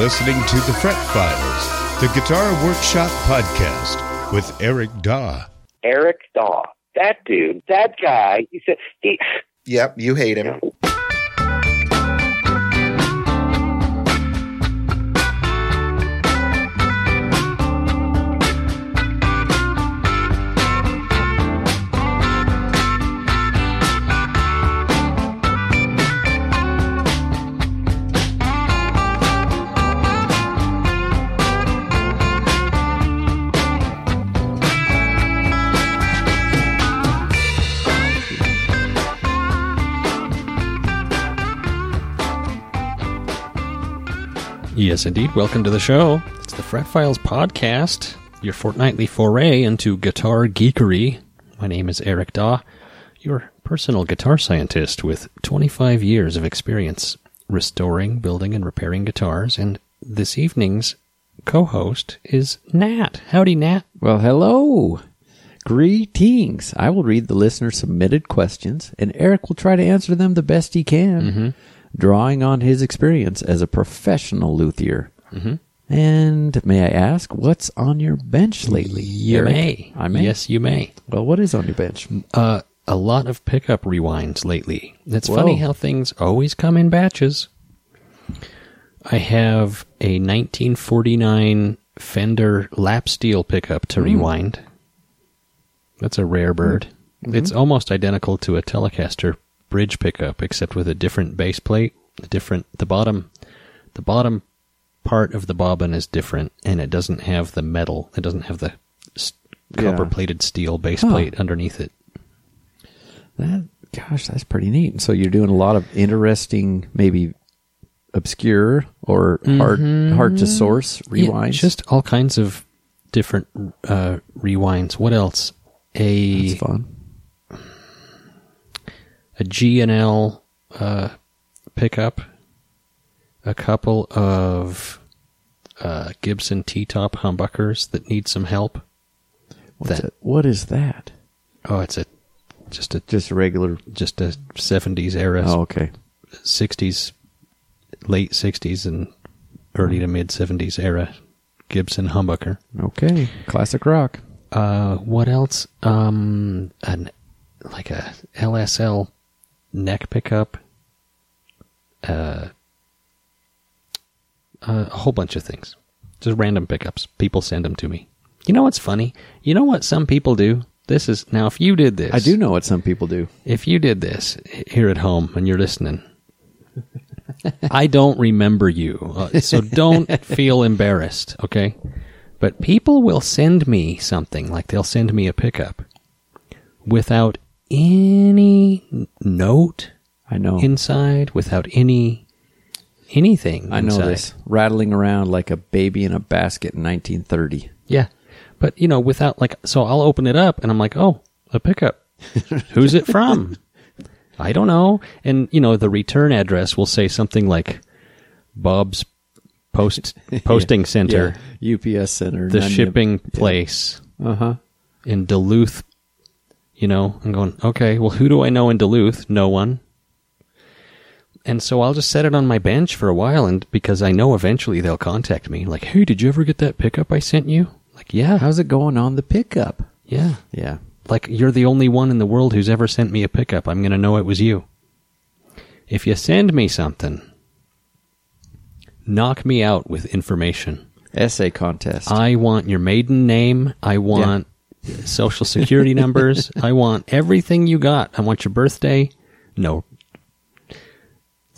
listening to The Fret Files, the Guitar Workshop podcast with Eric Daw. Eric Daw. That dude, that guy, he said, he, Yep, you hate him. Yes, indeed. Welcome to the show. It's the Fret Files podcast, your fortnightly foray into guitar geekery. My name is Eric Daw, your personal guitar scientist with 25 years of experience restoring, building, and repairing guitars. And this evening's co host is Nat. Howdy, Nat. Well, hello. Greetings. I will read the listener submitted questions, and Eric will try to answer them the best he can, mm-hmm. Drawing on his experience as a professional luthier. Mm-hmm. And may I ask, what's on your bench lately? You Eric? may. I may. Yes, you may. Well, what is on your bench? Uh, a lot of pickup rewinds lately. It's Whoa. funny how things always come in batches. I have a 1949 Fender lap steel pickup to rewind. That's a rare bird. It's almost identical to a Telecaster bridge pickup, except with a different base plate. The different the bottom, the bottom part of the bobbin is different, and it doesn't have the metal. It doesn't have the Yeah. copper plated steel base Huh. plate underneath it. That, gosh, that's pretty neat. So you're doing a lot of interesting, maybe obscure or hard, hard to source Yeah, rewinds. just all kinds of different uh, rewinds. What else? A That's fun. A G and L uh, pickup, a couple of uh, Gibson T-top humbuckers that need some help. What's that- it? What is that? Oh, it's a just a Just a regular. just a seventies era, Oh, okay. sixties, late sixties and early to mid seventies era Gibson humbucker. Okay. Classic rock. Uh, what else? Um, an like a LSL neck pickup. Uh, a whole bunch of things. Just random pickups. People send them to me. You know what's funny? You know what some people do? This is now. If you did this, I do know what some people do. If you did this here at home and you're listening, I don't remember you, uh, so don't feel embarrassed, okay? But people will send me something, like they'll send me a pickup without any note I know. inside, without any anything. I know inside. this. Rattling around like a baby in a basket in 1930. Yeah. But, you know, without like, so I'll open it up and I'm like, oh, a pickup. Who's it from? I don't know. And, you know, the return address will say something like Bob's post posting center, Yeah. UPS center. the shipping place Uh huh. in Duluth. You know, I'm going, okay, well, who do I know in Duluth? No one. And so I'll just set it on my bench for a while, and because I know eventually they'll contact me, like, hey, did you ever get that pickup I sent you? Like, yeah, How's it going on the pickup? yeah. Yeah. Like, you're the only one in the world who's ever sent me a pickup. I'm going to know it was you. If you send me something, knock me out with information. Essay contest. I want your maiden name. I want social security numbers. I want everything you got. I want your birthday. No.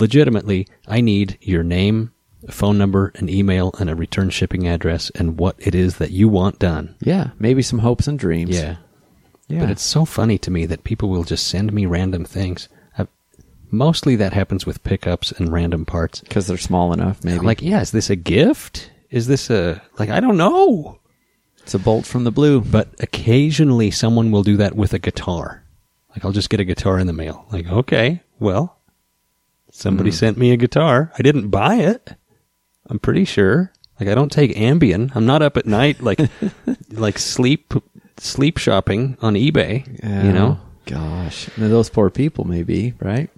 Legitimately, I need your name, phone number, an email, and a return shipping address, and what it is that you want done. yeah. Maybe some hopes and dreams. Yeah. Yeah. But it's so funny to me that people will just send me random things. i mostly that happens with pickups and random parts. because they're small enough. Maybe Like, yeah, is this a gift? Is this a like? I don't know. It's a bolt from the blue. But occasionally, someone will do that with a guitar. Like, I'll just get a guitar in the mail. Like, okay, well, somebody hmm. sent me a guitar. I didn't buy it. I'm pretty sure. Like, I don't take Ambien. I'm not up at night like like sleep sleep shopping on eBay. You know. Gosh, Now, those poor people. Maybe right.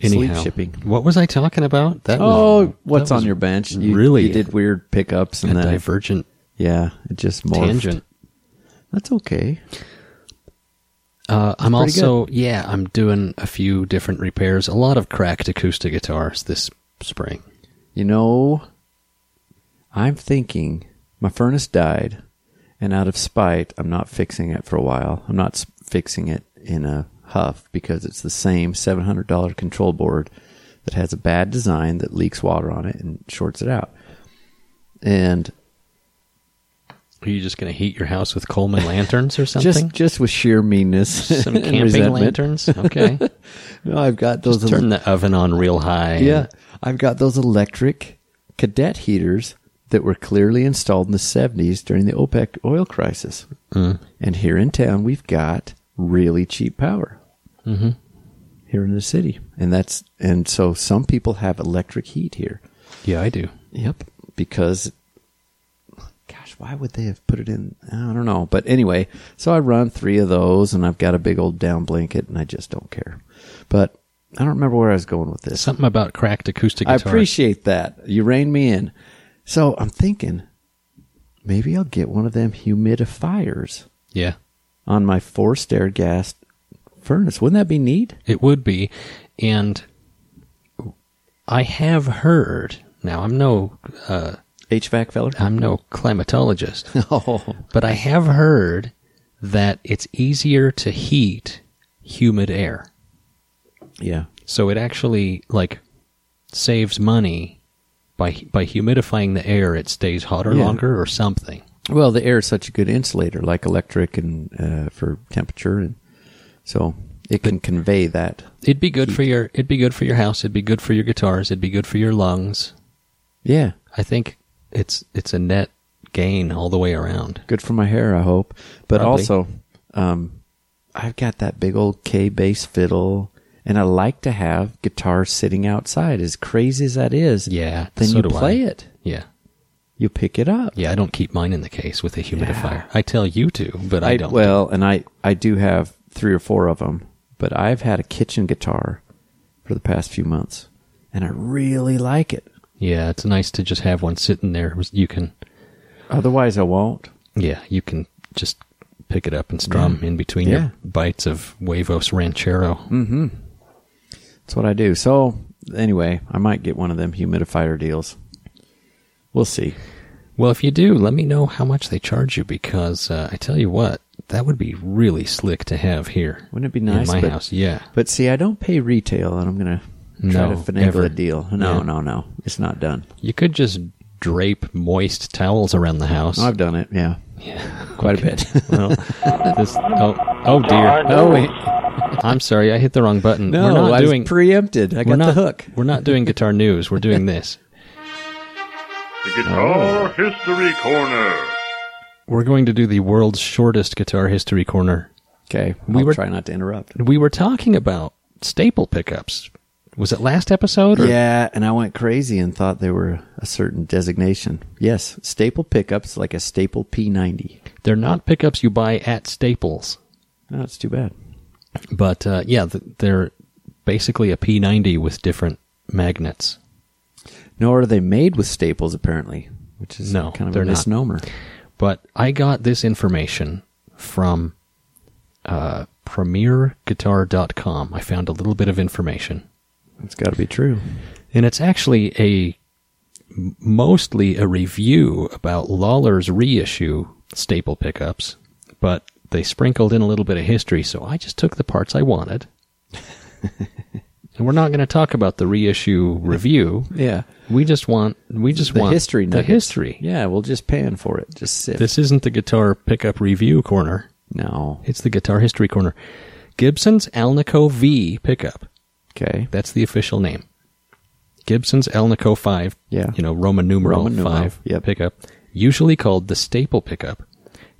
Anyhow, sleep shipping. What was I talking about? That oh, was, Oh, what's that on was your bench? You, really you did weird pickups and then divergent yeah, it just morphed. tangent. That's okay. Uh, I'm also yeah, I'm doing a few different repairs. A lot of cracked acoustic guitars this spring. You know, I'm thinking my furnace died, and out of spite, I'm not fixing it for a while. I'm not fixing it in a huff because it's the same $700 control board that has a bad design that leaks water on it and shorts it out. And Are you just going to heat your house with Coleman lanterns or something? just just with sheer meanness, Some camping lanterns. Okay, No, I've got those. just turn the oven on real high. Yeah, I've got those electric cadet heaters that were clearly installed in the 70s during the OPEC oil crisis. Mm. And here in town, we've got really cheap power Mhm. here in the city, and that's and so some people have electric heat here. yeah, I do. Yep, because why would they have put it in? I don't know, but anyway, so I run three of those, and I've got a big old down blanket, and I just don't care. But I don't remember where I was going with this. Something about cracked acoustic I appreciate that. You rein me in. So I'm thinking maybe I'll get one of them humidifiers Yeah, on my forced air gas furnace. Wouldn't that be neat? it would be, and I have heard. Now I'm no uh, HVAC feller? I'm no climatologist, oh, but I have heard that it's easier to heat humid air. yeah. So it actually like saves money by by humidifying the air. It stays hotter Yeah. longer or something. Well, the air is such a good insulator, like electric and uh, for temperature, and so it can convey that. It'd be good for your it'd be good for your house. It'd be good for your guitars. It'd be good for your lungs. Yeah, I think it's it's a net gain all the way around. good for my hair, I hope. But Probably. also, um, I've got that big old Kay bass fiddle, and I like to have guitars sitting outside. As crazy as that is, Yeah, then so you play I. it. Yeah, You pick it up. yeah. I don't keep mine in the case with a humidifier. I tell you to, but I, don't. Well, and I I do have three or four of them, but I've had a kitchen guitar for the past few months, and I really like it. Yeah, it's nice to just have one sitting there. You can, Otherwise, I won't. yeah, you can just pick it up and strum in between Yeah. your bites of Huevos Ranchero. Mm-hmm. That's what I do. So anyway, I might get one of them humidifier deals. We'll see. Well, if you do, let me know how much they charge you because uh, I tell you what, that would be really slick to have here. Wouldn't it be nice? in my but, house? Yeah. But see, I don't pay retail, and I'm gonna try No, to finagle ever. a deal. No, Yeah. no, no. It's not done. You could just drape moist towels around the house. I've done it. Yeah, yeah. quite a bit. well, this, oh, oh dear. oh wait, I'm sorry, I hit the wrong button. no, we're not I was doing preempted. I got not, the hook. We're not doing guitar news. We're doing this. The Guitar History Corner. We're going to do the world's shortest guitar history corner. Okay, We I'll were- try not to interrupt. We were talking about staple pickups. Was it last episode? Or? Yeah, and I went crazy and thought they were a certain designation. Yes, staple pickups like a staple P90. They're not pickups you buy at Staples. No, it's too bad. But uh, yeah, they're basically a P90 with different magnets. Nor are they made with staples, apparently, which is No, kind of they're a not. misnomer. But I got this information from uh, PremierGuitar.com. I found a little bit of information, It's got to be true. and it's actually a mostly a review about Lollar's reissue staple pickups, but they sprinkled in a little bit of history, so I just took the parts I wanted. and we're not going to talk about the reissue review. Yeah. We just want we just the want history the nuggets. history. Yeah, we'll just pan for it. Just sit. This isn't the guitar pickup review corner. no. It's the guitar history corner. Gibson's Alnico V pickup. Okay. That's the official name. Gibson's Alnico 5. Yeah. You know, Roman numeral Roman numeral, 5 yep. pickup. Usually called the staple pickup.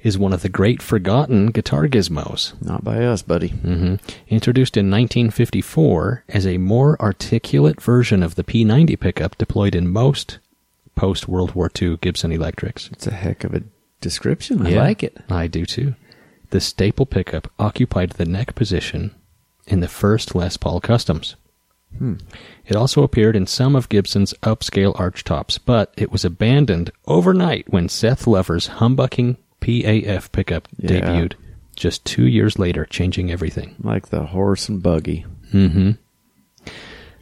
Is one of the great forgotten guitar gizmos. Not by us, buddy. hmm Introduced in 1954 as a more articulate version of the P90 pickup deployed in most post World War II Gibson electrics. It's a heck of a description. I Yeah, like it. I do too. The staple pickup occupied the neck position in the first Les Paul Customs. It also appeared in some of Gibson's upscale archtops, but it was abandoned overnight when Seth Lover's humbucking PAF pickup Yeah. debuted just two years later, changing everything. Like the horse and buggy. Mm-hmm.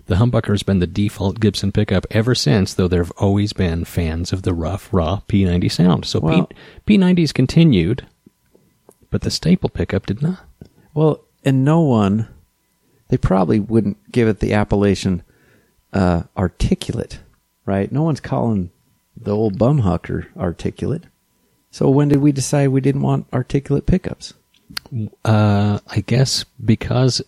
The humbucker has been the default Gibson pickup ever since, though there have always been fans of the rough, raw P90 sound. So Well- P- P90s continued, but the staple pickup did not. Well, and no one, they probably wouldn't give it the appellation uh, articulate, right? No one's calling the old bumhucker articulate. So when did we decide we didn't want articulate pickups? Uh, I guess because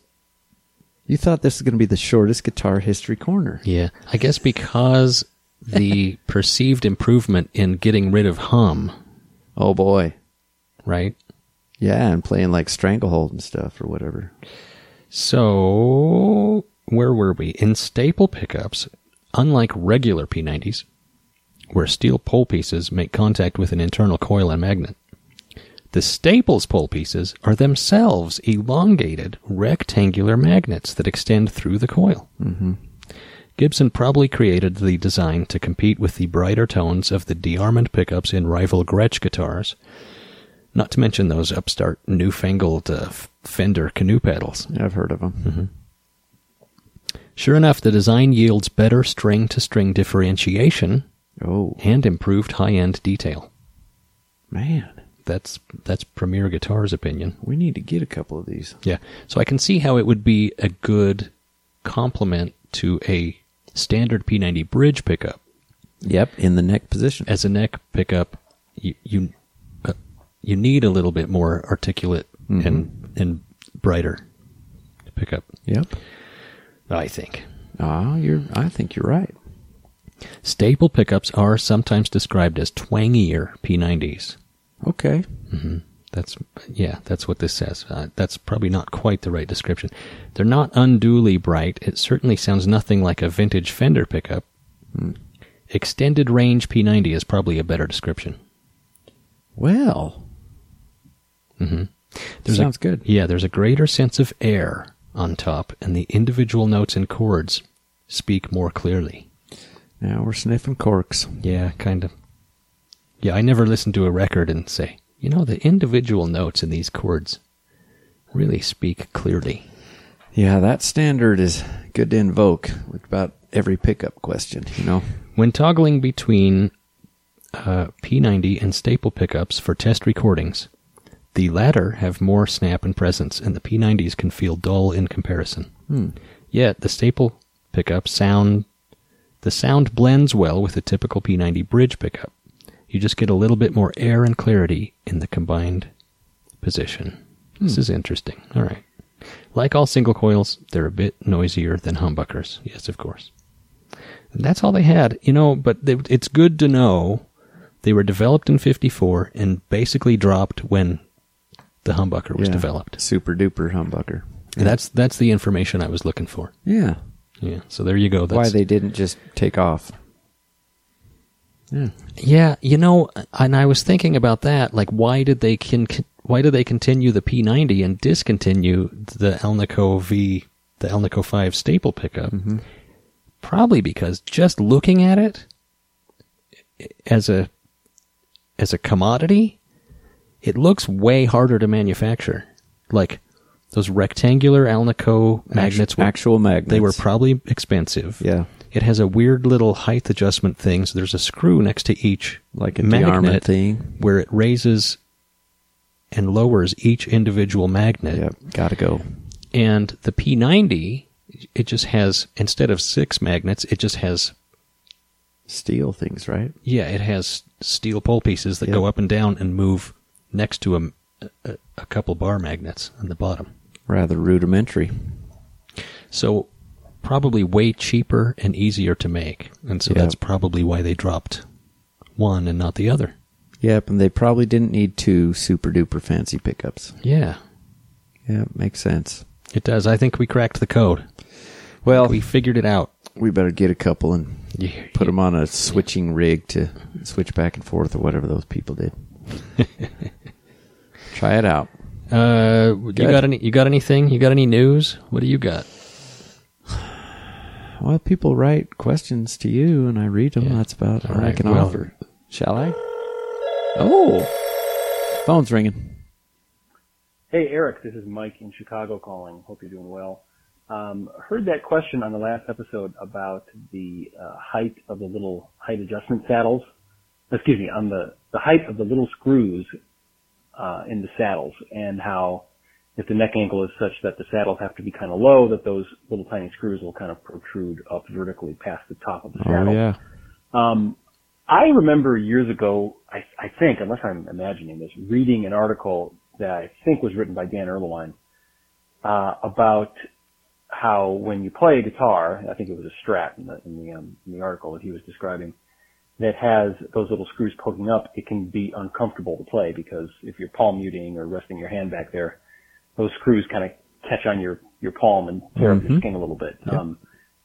You thought this was going to be the shortest guitar history corner. Yeah, I guess because the perceived improvement in getting rid of hum, Oh boy. right? Yeah, and playing like Stranglehold and stuff or whatever. So, where were we? In staple pickups, unlike regular P90s, where steel pole pieces make contact with an internal coil and magnet, the Staples pole pieces are themselves elongated rectangular magnets that extend through the coil. Mm-hmm. Gibson probably created the design to compete with the brighter tones of the DeArmond pickups in rival Gretsch guitars, not to mention those upstart newfangled uh, Fender canoe pedals. Yeah, I've heard of them. Sure enough, the design yields better string to string differentiation Oh, and improved high end detail. man. That's that's Premier Guitar's opinion. We need to get a couple of these. Yeah. So I can see how it would be a good complement to a standard P90 bridge pickup. Yep, in the neck position. As a neck pickup, you you, you need a little bit more articulate and and brighter pickup. Yep. I think. Ah, you're. I think you're right. Staple pickups are sometimes described as twangier P90s. Okay. That's yeah, that's what this says. Uh, that's probably not quite the right description. They're not unduly bright. It certainly sounds nothing like a vintage Fender pickup. Extended range P90 is probably a better description. Well, There's sounds a, good. Yeah, there's a greater sense of air on top, and the individual notes and chords speak more clearly. Now we're sniffing corks. Yeah, kind of. Yeah, I never listen to a record and say, you know, the individual notes in these chords really speak clearly. Yeah, that standard is good to invoke with about every pickup question, you know? When toggling between uh, P90 and staple pickups for test recordings, the latter have more snap and presence, and the P90s can feel dull in comparison. Hmm. Yet the staple pickup sound the sound blends well with a typical P90 bridge pickup. You just get a little bit more air and clarity in the combined position. This hmm. is interesting. All right. Like all single coils, they're a bit noisier than humbuckers. Yes, of course. And that's all they had, you know. But they, it's good to know they were developed in '54 and basically dropped when the humbucker was Yeah. developed. Super duper humbucker. And that's that's the information I was looking for. Yeah. Yeah. So there you go. That's, Why they didn't just take off. Yeah. Yeah, you know, and I was thinking about that. Like, why did they con- why did they continue the P90 and discontinue the Alnico V, the Alnico 5 staple pickup? Mm-hmm. Probably because just looking at it as a as a commodity, it looks way harder to manufacture. Like those rectangular Alnico magnets, were, actual magnets. they were probably expensive. Yeah. It has a weird little height adjustment thing, so there's a screw next to each Like a magnet thing. where it raises and lowers each individual magnet. Yep. Gotta go. And the P90, it just has instead of six magnets, it just has Steel things, right? yeah, it has steel pole pieces that Yep. go up and down and move next to a, a, a couple bar magnets on the bottom. Rather rudimentary. So probably way cheaper and easier to make, and so Yeah. that's probably why they dropped one and not the other. Yep, and they probably didn't need two super duper fancy pickups. Yeah, Yeah, makes sense. it does. I think we cracked the code. Well, we figured it out. we better get a couple and You, put them on a switching rig to switch back and forth or whatever those people did. Try it out. Uh, you got any? You got anything? You got any news? What do you got? Well, people write questions to you, and I read them. Yeah. That's about All all I can well- offer. Shall I? Oh, phone's ringing. Hey, Eric, this is Mike in Chicago calling. Hope you're doing well. Um, heard that question on the last episode about the uh, height of the little height adjustment saddles. Excuse me, on the, the height of the little screws uh, in the saddles and how if the neck angle is such that the saddles have to be kind of low, that those little tiny screws will kind of protrude up vertically past the top of the saddle. Oh yeah. Um, I remember years ago, I, I think, unless I'm imagining this, reading an article that I think was written by Dan Erlewine uh, about how when you play a guitar, I think it was a Strat in the in the, um, in the article that he was describing, that has those little screws poking up, it can be uncomfortable to play because if you're palm muting or resting your hand back there, those screws kind of catch on your your palm and tear up your skin a little bit. Um,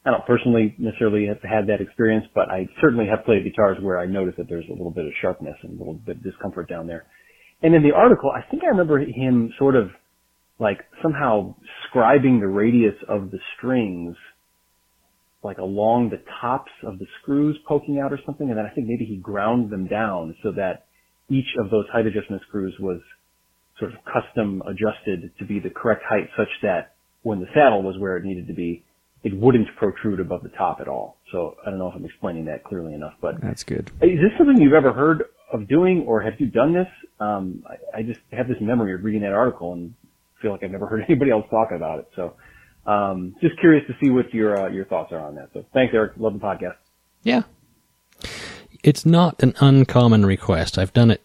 I don't personally necessarily have had that experience, but I certainly have played guitars where I notice that there's a little bit of sharpness and a little bit of discomfort down there. And in the article, I think I remember him sort of like somehow scribing the radius of the strings like along the tops of the screws poking out or something. And then I think maybe he ground them down so that each of those height adjustment screws was sort of custom adjusted to be the correct height such that when the saddle was where it needed to be, it wouldn't protrude above the top at all. So I don't know if I'm explaining that clearly enough, but That's good. is this something you've ever heard of doing, or have you done this? Um, I, I just have this memory of reading that article and feel like I've never heard anybody else talk about it. So, um, just curious to see what your uh, your thoughts are on that. So, thanks, Eric. Love the podcast. Yeah. It's not an uncommon request. I've done it,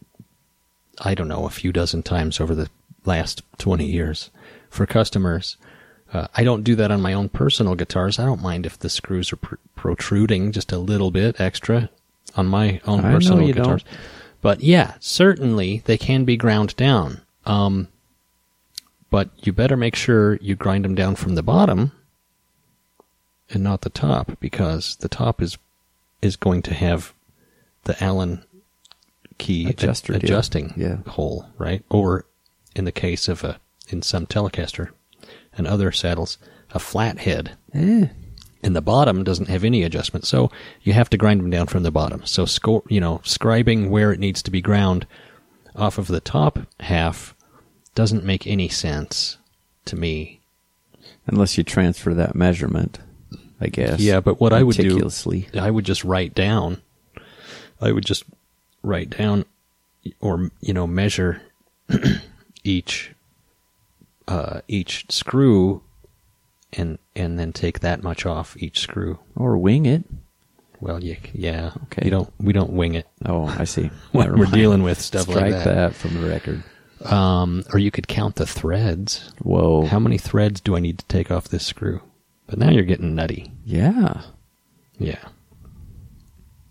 I don't know, a few dozen times over the last 20 years for customers. Uh, I don't do that on my own personal guitars. I don't mind if the screws are pr- protruding just a little bit extra on my own I personal guitars. don't. But yeah, certainly they can be ground down. Um, but you better make sure you grind them down from the bottom and not the top because the top is is going to have the Allen key Adjuster deal. adjusting Yeah. hole, right? Or in the case of a in some Telecaster and other saddles, a flat head. Eh. And the bottom doesn't have any adjustment, so you have to grind them down from the bottom. So, score, you know, scribing where it needs to be ground off of the top half doesn't make any sense to me. Unless you transfer that measurement, I guess. Yeah, but what I would do, I would just write down. I would just write down, or you know, measure each uh, each screw, and and then take that much off each screw. Or wing it. Well, yeah, yeah. Okay. You don't. We don't wing it Oh, I see. when Never we're mind. dealing with stuff Strike like that. that from the record. Um, or you could count the threads. Whoa. How many threads do I need to take off this screw? But now you're getting nutty. yeah. Yeah.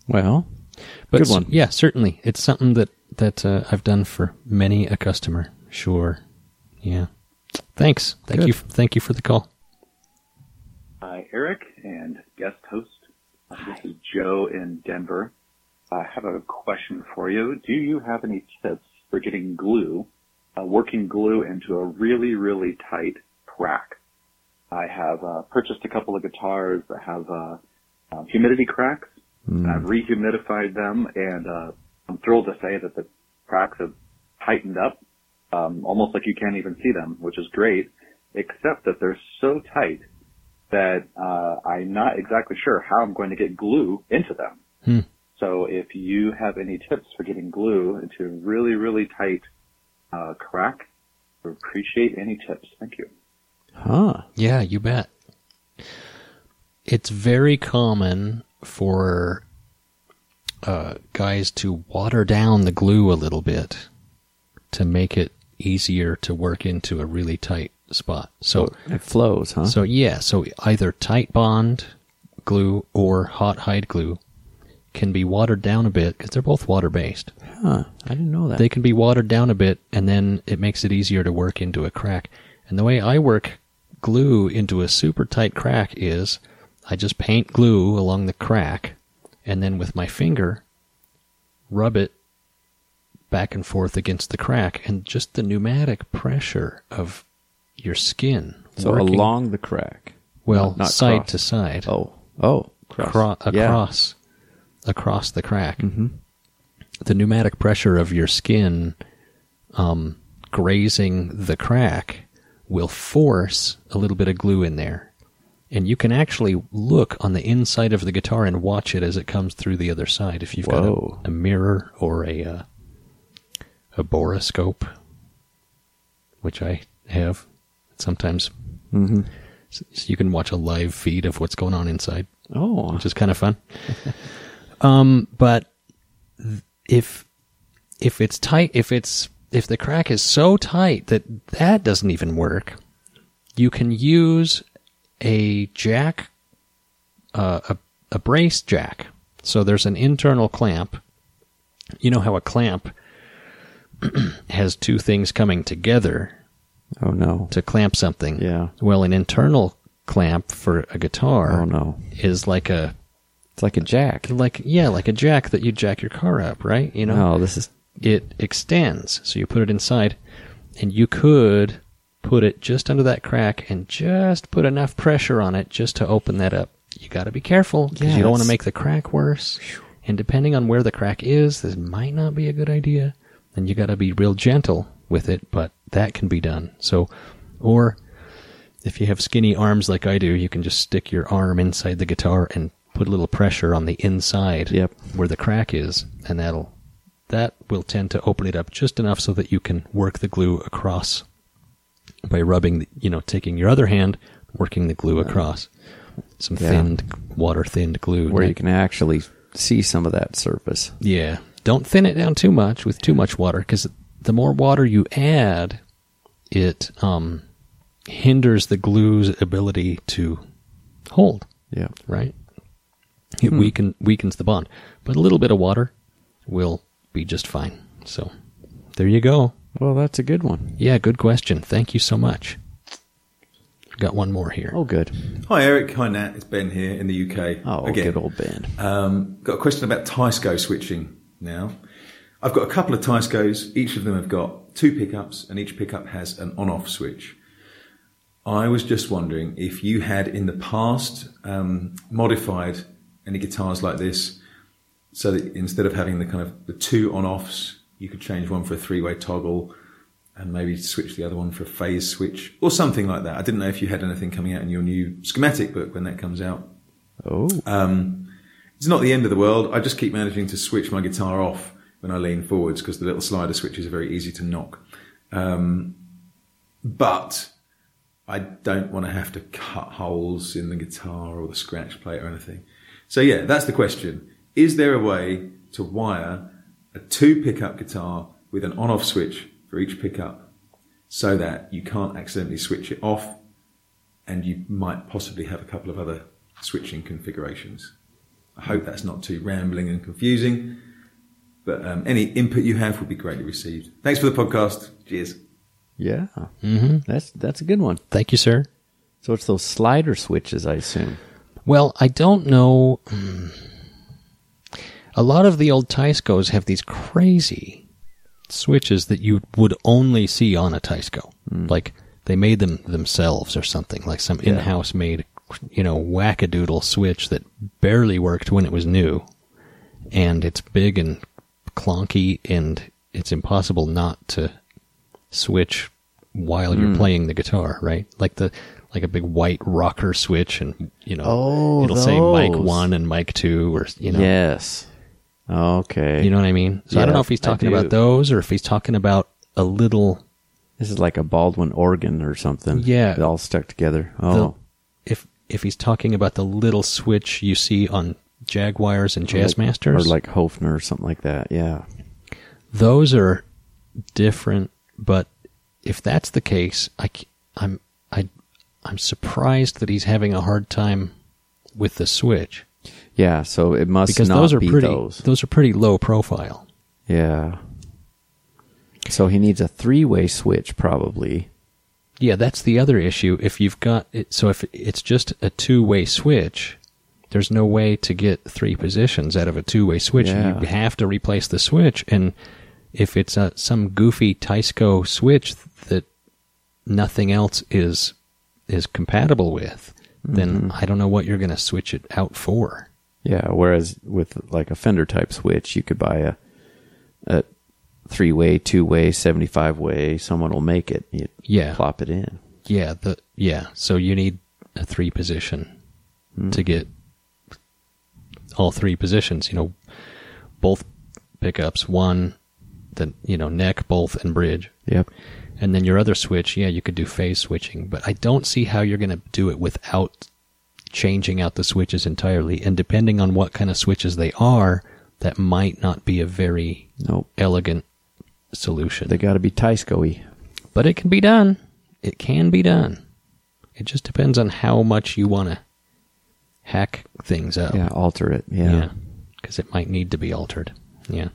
Well, But Good s- one. Yeah, certainly. It's something that that uh, I've done for many a customer. Sure. Yeah. Thanks. Thank Good. you. Thank you for the call. Hi, Eric and guest host. Uh, This is Joe in Denver. I have a question for you. Do you have any tips for getting glue, uh, working glue into a really, really tight crack? I have uh, purchased a couple of guitars that have uh, uh, humidity cracks, and I've rehumidified them, and uh, I'm thrilled to say that the cracks have tightened up, um, almost like you can't even see them, which is great, except that they're so tight that uh, I'm not exactly sure how I'm going to get glue into them. Hmm. So if you have any tips for getting glue into really, really tight uh, crack, I would appreciate any tips. Thank you. huh. Yeah, you bet. It's very common for uh, guys to water down the glue a little bit to make it easier to work into a really tight spot. So, It flows, huh? so yeah, so either Titebond glue or hot hide glue can be watered down a bit because they're both water based. huh. I didn't know that. They can be watered down a bit, and then it makes it easier to work into a crack. And the way I work glue into a super tight crack is I just paint glue along the crack, and then with my finger, rub it back and forth against the crack, and just the pneumatic pressure of your skin. so working- along the crack. well, not- not side cross. to side. Oh, Oh, acro- Yeah. across across the crack. Mm-hmm. The pneumatic pressure of your skin um, grazing the crack will force a little bit of glue in there. And you can actually look on the inside of the guitar and watch it as it comes through the other side if you've Whoa. got a, a mirror or a uh, a borescope, which I have. Sometimes Mm-hmm. so you can watch a live feed of what's going on inside Oh, which is kind of fun. um, but if if it's tight, if it's if the crack is so tight that that doesn't even work, you can use a jack, uh, a a brace jack. So there's an internal clamp. You know how a clamp has two things coming together oh no. to clamp something. Yeah. Well, an internal clamp for a guitar Oh no. is like a It's like a jack. like yeah, like a jack that you jack your car up, right? You know, No, this is it extends, so you put it inside, and you could put it just under that crack and just put enough pressure on it just to open that up. You got to be careful because you don't want to make the crack worse. And depending on where the crack is, this might not be a good idea. And you got to be real gentle with it, but that can be done. So, or if you have skinny arms like I do, you can just stick your arm inside the guitar and put a little pressure on the inside Yep. where the crack is, and that'll that will tend to open it up just enough so that you can work the glue across by rubbing, the, you know, taking your other hand, working the glue across some Yeah. thinned, water thinned glue. where you can actually see some of that surface. yeah. Don't thin it down too much with too much water because the more water you add, it um, hinders the glue's ability to hold, Yeah. right? It weaken, weakens the bond. But a little bit of water will be just fine. So there you go. Well, that's a good one. Yeah, good question. Thank you so much. Got one more here. Oh, good. Hi Eric, hi Nat, it's Ben here in the UK. Oh, again. good old Ben. Um, got a question about Teisco switching now. I've got a couple of Teiscos. Each of them have got two pickups, and each pickup has an on-off switch. I was just wondering if you had in the past um, modified any guitars like this, so that instead of having the kind of the two on-offs, you could change one for a three-way toggle, and maybe switch the other one for a phase switch or something like that. I didn't know if you had anything coming out in your new schematic book when that comes out. Oh, Um, it's not the end of the world. I just keep managing to switch my guitar off when I lean forwards because the little slider switches are very easy to knock. Um, but I don't want to have to cut holes in the guitar or the scratch plate or anything. So yeah, that's the question. Is there a way to wire a two pickup guitar with an on off switch for each pickup so that you can't accidentally switch it off and you might possibly have a couple of other switching configurations? I hope that's not too rambling and confusing, but um, any input you have would be greatly received. Thanks for the podcast. Cheers. yeah. Mm-hmm. That's that's a good one. Thank you, sir. So it's those slider switches, I assume. Well, I don't know. hmm. A lot of the old Teiscos have these crazy switches that you would only see on a Teisco. Like they made them themselves or something, like some Yeah. in-house made, you know, wackadoodle switch that barely worked when it was new. And it's big and clunky and it's impossible not to switch while you're playing the guitar, right? Like the like a big white rocker switch and you know Oh, it'll say mic 1 and mic 2 or you know Yes. Okay. you know what I mean? So I don't know if he's talking about those or if he's talking about a little this is like a Baldwin organ or something. Yeah. It all stuck together. the, Oh. if if he's talking about the little switch you see on Jaguars and Or like- Jazzmasters. Or like Hofner or something like that. Yeah. those are different, but if that's the case, I c- I'm surprised that he's having a hard time with the switch Yeah. So it must because those are pretty those. those are pretty low profile. Yeah. So he needs a three way switch probably. Yeah, that's the other issue. If you've got it, so if it's just a two-way switch, there's no way to get three positions out of a two-way switch. Yeah. You have to replace the switch, and if it's a, some goofy Teisco switch that nothing else is is compatible with, then mm-hmm. I don't know what you're going to switch it out for. Yeah, whereas with like a Fender type switch, you could buy a a three way, two way, seventy five way. Someone will make it. You Yeah. plop it in. Yeah, the yeah. So you need a three position hmm. to get all three positions. You know, both pickups, one, the you know neck, both, and bridge. Yep. And then your other switch, yeah, you could do phase switching, but I don't see how you're going to do it without changing out the switches entirely. And depending on what kind of switches they are, that might not be a very Nope. elegant solution. They got to be Teisco-y. but it can be done. It can be done. It just depends on how much you want to hack things up. Yeah, alter it. Yeah. Because it might need to be altered. Yeah.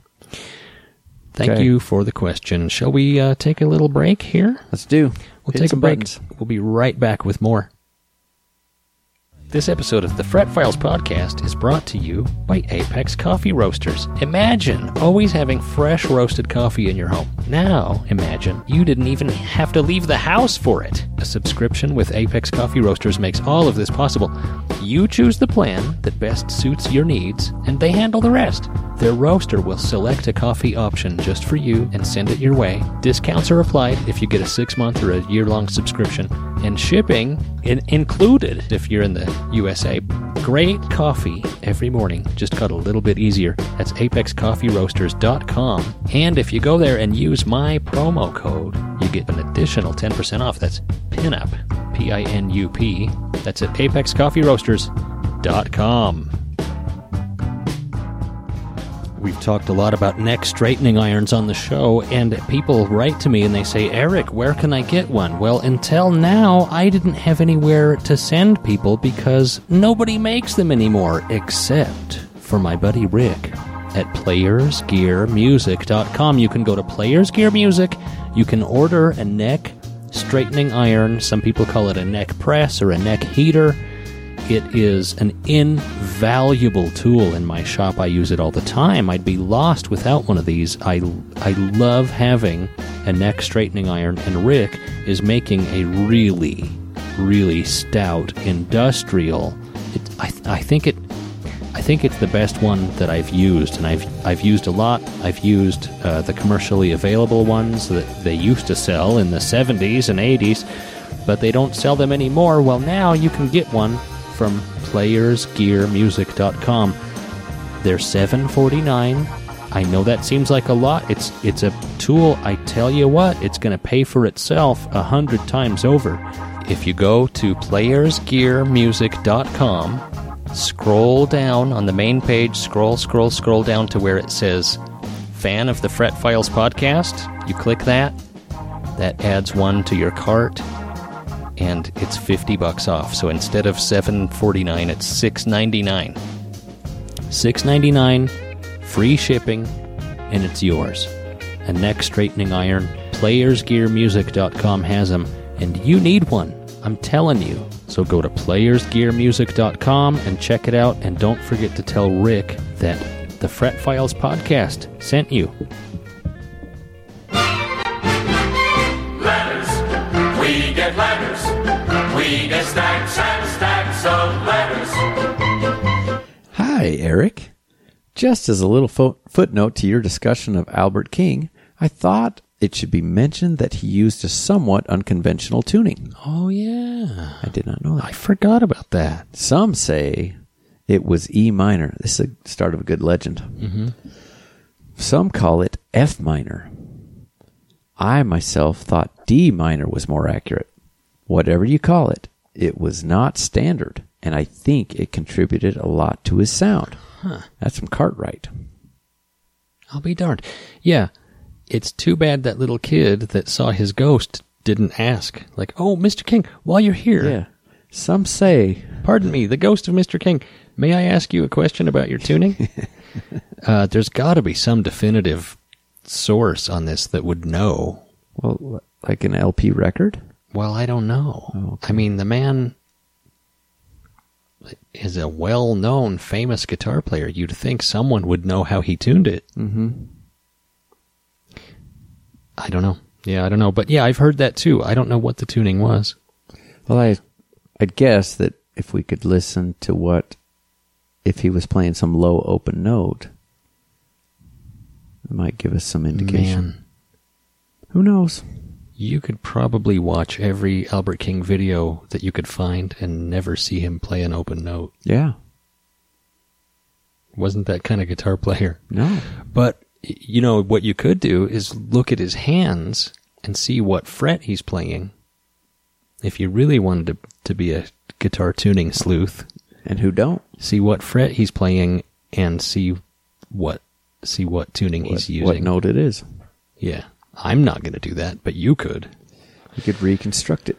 Thank Okay. you for the question. Shall we uh, take a little break here? Let's do. We'll Hit take a break. buttons. We'll be right back with more. This episode of the Fret Files podcast is brought to you by Apex Coffee Roasters. Imagine always having fresh roasted coffee in your home. Now, imagine you didn't even have to leave the house for it. A subscription with Apex Coffee Roasters makes all of this possible. You choose the plan that best suits your needs, and they handle the rest. Their roaster will select a coffee option just for you and send it your way. Discounts are applied if you get a six month or a year long subscription, and shipping in- included if you're in the USA. Great coffee every morning, just got a little bit easier. That's apexcoffeeroasters.com. And if you go there and use my promo code, you get an additional 10% off. That's PINUP, P I N U P. That's at apexcoffeeroasters.com. We've talked a lot about neck straightening irons on the show, and people write to me and they say, Eric, where can I get one? Well, until now, I didn't have anywhere to send people because nobody makes them anymore, except for my buddy Rick at playersgearmusic.com. You can go to Players Gear Music, you can order a neck straightening iron. Some people call it a neck press or a neck heater. It is an invaluable tool in my shop. I use it all the time. I'd be lost without one of these. I, I love having a neck straightening iron, and Rick is making a really, really stout industrial. It, I, I think it. I think it's the best one that I've used, and I've I've used a lot. I've used uh, the commercially available ones that they used to sell in the 70s and 80s, but they don't sell them anymore. Well, now you can get one from playersgearmusic.com. They're 7.49. I know that seems like a lot. It's it's a tool. I tell you what, it's going to pay for itself a hundred times over. If you go to playersgearmusic.com, scroll down on the main page, scroll, scroll, scroll down to where it says "Fan of the Fret Files podcast." You click that. That adds one to your cart and it's 50 bucks off. So instead of 7.49, it's 6.99. 6.99, free shipping, and it's yours. A neck straightening iron. Playersgearmusic.com has them, and you need one. I'm telling you. So go to playersgearmusic.com and check it out, and don't forget to tell Rick that the Fret Files podcast sent you. We get stacks and stacks of letters. Hi, Eric. Just as a little fo- footnote to your discussion of Albert King, I thought it should be mentioned that he used a somewhat unconventional tuning. Oh, yeah. I did not know that. I forgot about that. Some say it was E minor. This is the start of a good legend. Mm-hmm. Some call it F minor. I myself thought D minor was more accurate. Whatever you call it, it was not standard, and I think it contributed a lot to his sound. That's from Cartwright. I'll be darned. Yeah, it's too bad that little kid that saw his ghost didn't ask. Like, oh, Mr. King, while you're here, Yeah. Some say pardon me, the ghost of Mr. King, may I ask you a question about your tuning? uh, there's got to be some definitive source on this that would know. Well, like an LP record? Well, I don't know. Oh, okay. I mean, the man is a well known, famous guitar player. You'd think someone would know how he tuned it. Mm-hmm. I don't know. Yeah, I don't know. But yeah, I've heard that too. I don't know what the tuning was. Well, I, I'd guess that if we could listen to what if he was playing some low open note. It might give us some indication. Man, Who knows? You could probably watch every Albert King video that you could find and never see him play an open note. Yeah. Wasn't that kind of guitar player? No. But you know what you could do is look at his hands and see what fret he's playing. If you really wanted to to be a guitar tuning sleuth, And who don't? see what fret he's playing and see what see what tuning he's using. what note it is. Yeah. I'm not going to do that, but you could. You could reconstruct it.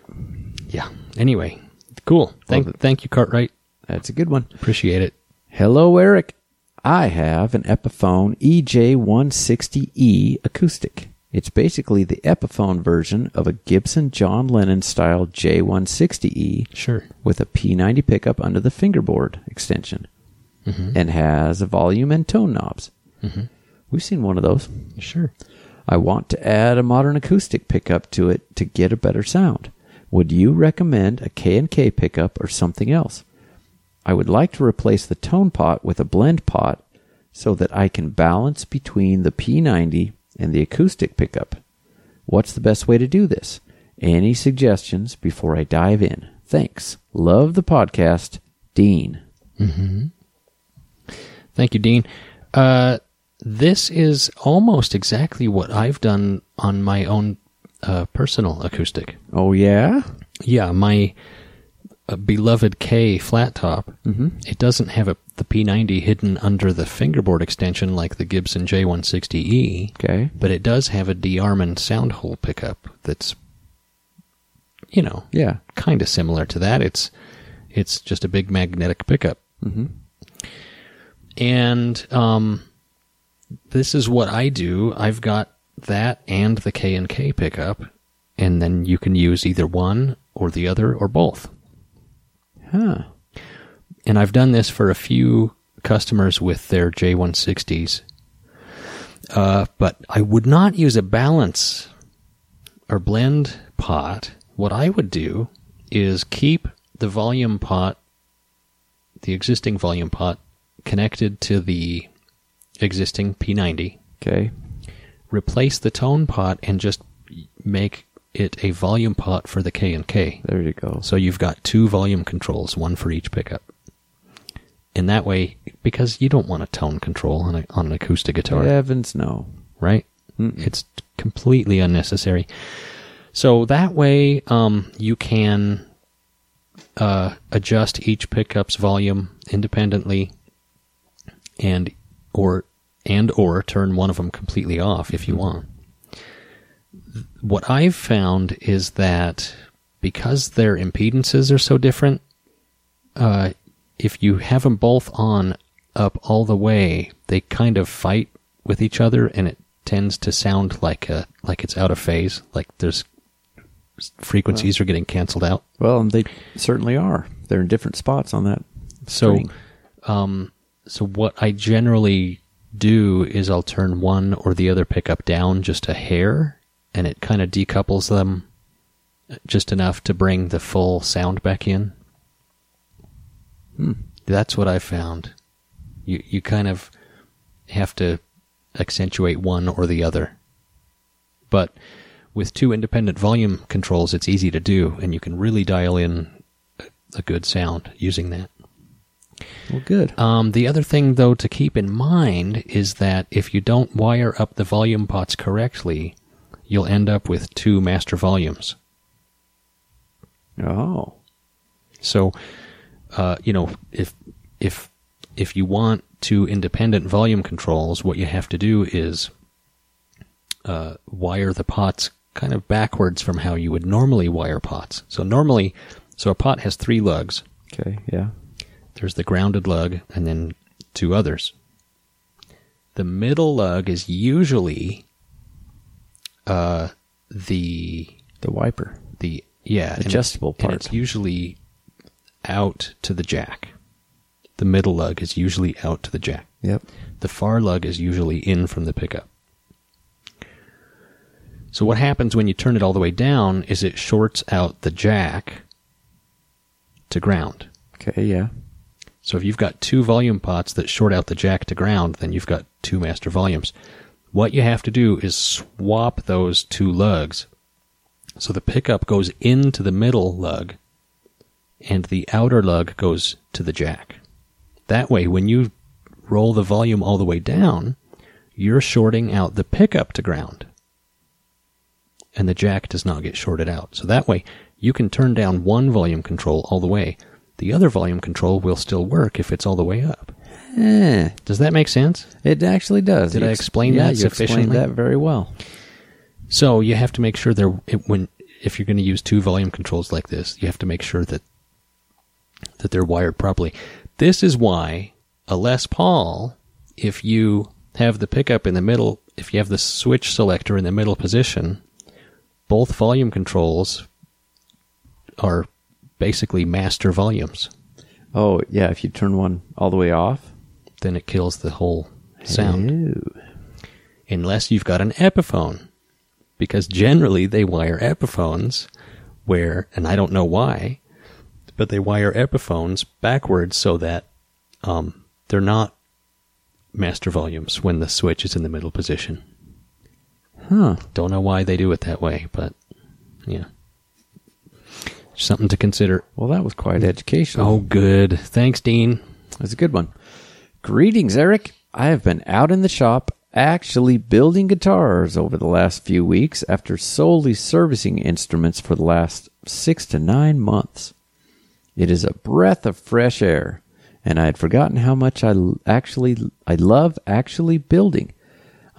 Yeah. Anyway, cool. Thank thank you Cartwright. That's a good one. Appreciate it. Hello, Eric. I have an Epiphone E EJ160E acoustic. It's basically the Epiphone version of a Gibson John Lennon style J160E Sure. with a P90 pickup under the fingerboard extension mm-hmm. and has a volume and tone knobs. Mm-hmm. We've seen one of those. Sure. I want to add a modern acoustic pickup to it to get a better sound. Would you recommend a K&K pickup or something else? I would like to replace the tone pot with a blend pot so that I can balance between the P90 and the acoustic pickup. What's the best way to do this? Any suggestions before I dive in? Thanks. Love the podcast, Dean. Thank you, Dean. Uh, this is almost exactly what I've done on my own uh, personal acoustic. Oh yeah? Yeah, my uh, beloved Kay flat top. Mm-hmm. It doesn't have a, the P90 hidden under the fingerboard extension like the Gibson J160E, Okay. but it does have a DeArmond sound hole pickup that's, you know, Yeah. kind of similar to that. It's it's just a big magnetic pickup. Mhm. And um, this is what I do. I've got that and the K and K pickup, and then you can use either one or the other or both. Huh. And I've done this for a few customers with their J160s. Uh, but I would not use a balance or blend pot. What I would do is keep the volume pot, the existing volume pot, connected to the existing P90. Okay. Replace the tone pot and just make it a volume pot for the K and K. There you go. So you've got two volume controls, one for each pickup. And that way, because you don't want a tone control on, a, on an acoustic guitar, Heavens no. right? It's completely unnecessary. So that way, um, you can uh, adjust each pickup's volume independently, and or and or turn one of them completely off if you want. What I've found is that because their impedances are so different, uh, if you have them both on up all the way, they kind of fight with each other, and it tends to sound like a like it's out of phase, like there's frequencies are getting canceled out. Well, they certainly are. They're in different spots on that. So, um, so what I generally do is I'll turn one or the other pickup down just a hair, and it kind of decouples them just enough to bring the full sound back in. Hmm. That's what I found. You you kind of have to accentuate one or the other. But with two independent volume controls, it's easy to do, and you can really dial in a, a good sound using that. Well, good. Um, the other thing, though, to keep in mind is that if you don't wire up the volume pots correctly, you'll end up with two master volumes. Oh, So, uh, you know, if if if you want two independent volume controls, what you have to do is uh, wire the pots kind of backwards from how you would normally wire pots. So normally, so a pot has three lugs. okay, yeah. There's the grounded lug and then two others. The middle lug is usually uh, the The wiper. the yeah Adjustable and part. it's usually out to the jack. The middle lug is usually out to the jack. Yep. The far lug is usually in from the pickup. So what happens when you turn it all the way down is it shorts out the jack to ground. Okay, yeah. So if you've got two volume pots that short out the jack to ground, then you've got two master volumes. What you have to do is swap those two lugs. So the pickup goes into the middle lug and the outer lug goes to the jack. That way, when you roll the volume all the way down, you're shorting out the pickup to ground. And the jack does not get shorted out. So that way, you can turn down one volume control all the way. The other volume control will still work if it's all the way up. Eh, Does that make sense? it actually does. Did You I ex- explain yeah, that you explained that very well. So you have to make sure they're it, when if you're going to use two volume controls like this, you have to make sure that that they're wired properly. This is why a Les Paul, if you have the pickup in the middle, if you have the switch selector in the middle position, both volume controls are basically master volumes. Oh, yeah, if you turn one all the way off. Then it kills the whole sound. Unless you've got an Epiphone. Because generally they wire Epiphones where, and I don't know why, but they wire Epiphones backwards so that um, they're not master volumes when the switch is in the middle position. Huh. Don't know why they do it that way, but yeah. Something to consider. Well, that was quite educational. Oh, good. Thanks, Dean. That's a good one. Greetings, Eric. I have been out in the shop actually building guitars over the last few weeks after solely servicing instruments for the last six to nine months. It is a breath of fresh air, and I had forgotten how much I actually I love actually building.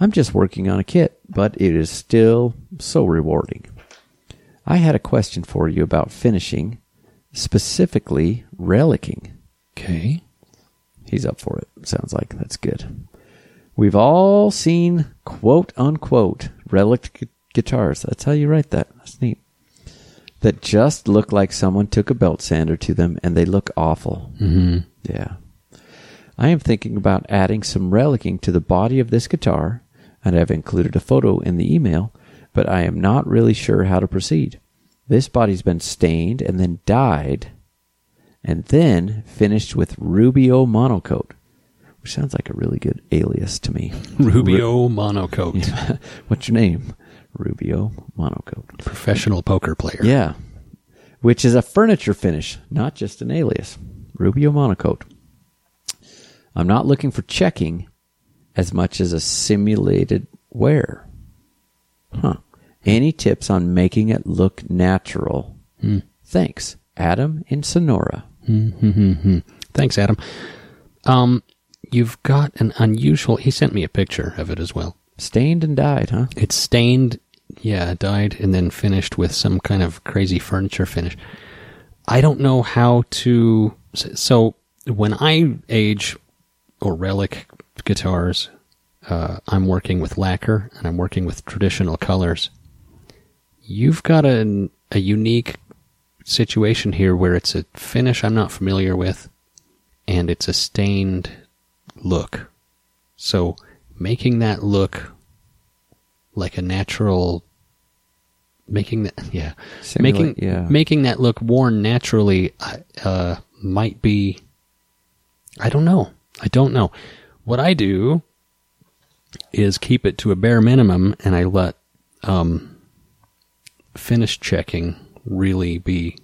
I'm just working on a kit, but it is still so rewarding. I had a question for you about finishing, specifically relicking. Okay. He's up for it. Sounds like that's good. We've all seen quote unquote relic gu- guitars. That's how you write that. That's neat. That just look like someone took a belt sander to them and they look awful. Mm-hmm. Yeah. I am thinking about adding some relicking to the body of this guitar, and I've included a photo in the email, but I am not really sure how to proceed. This body's been stained and then dyed, and then finished with Rubio monocoat, which sounds like a really good alias to me. Rubio Monocoat. Yeah. What's your name? Rubio monocoat. Professional poker player. Yeah. Which is a furniture finish, not just an alias. Rubio monocoat. I'm not looking for checking as much as a simulated wear. Huh. Any tips on making it look natural? Thanks. Adam in Sonora. Mm-hmm. Thanks, Adam. Um, you've got an unusual. He sent me a picture of it as well. Stained and dyed, huh? It's stained, yeah, dyed, and then finished with some kind of crazy furniture finish. I don't know how to. So when I age or relic guitars, uh, I'm working with lacquer and I'm working with traditional colors. You've got a, a unique situation here where it's a finish I'm not familiar with and it's a stained look. So making that look like a natural making that yeah Simulate- making yeah. making that look worn naturally uh, might be I don't know. I don't know. What I do is keep it to a bare minimum and I let um, finish checking really be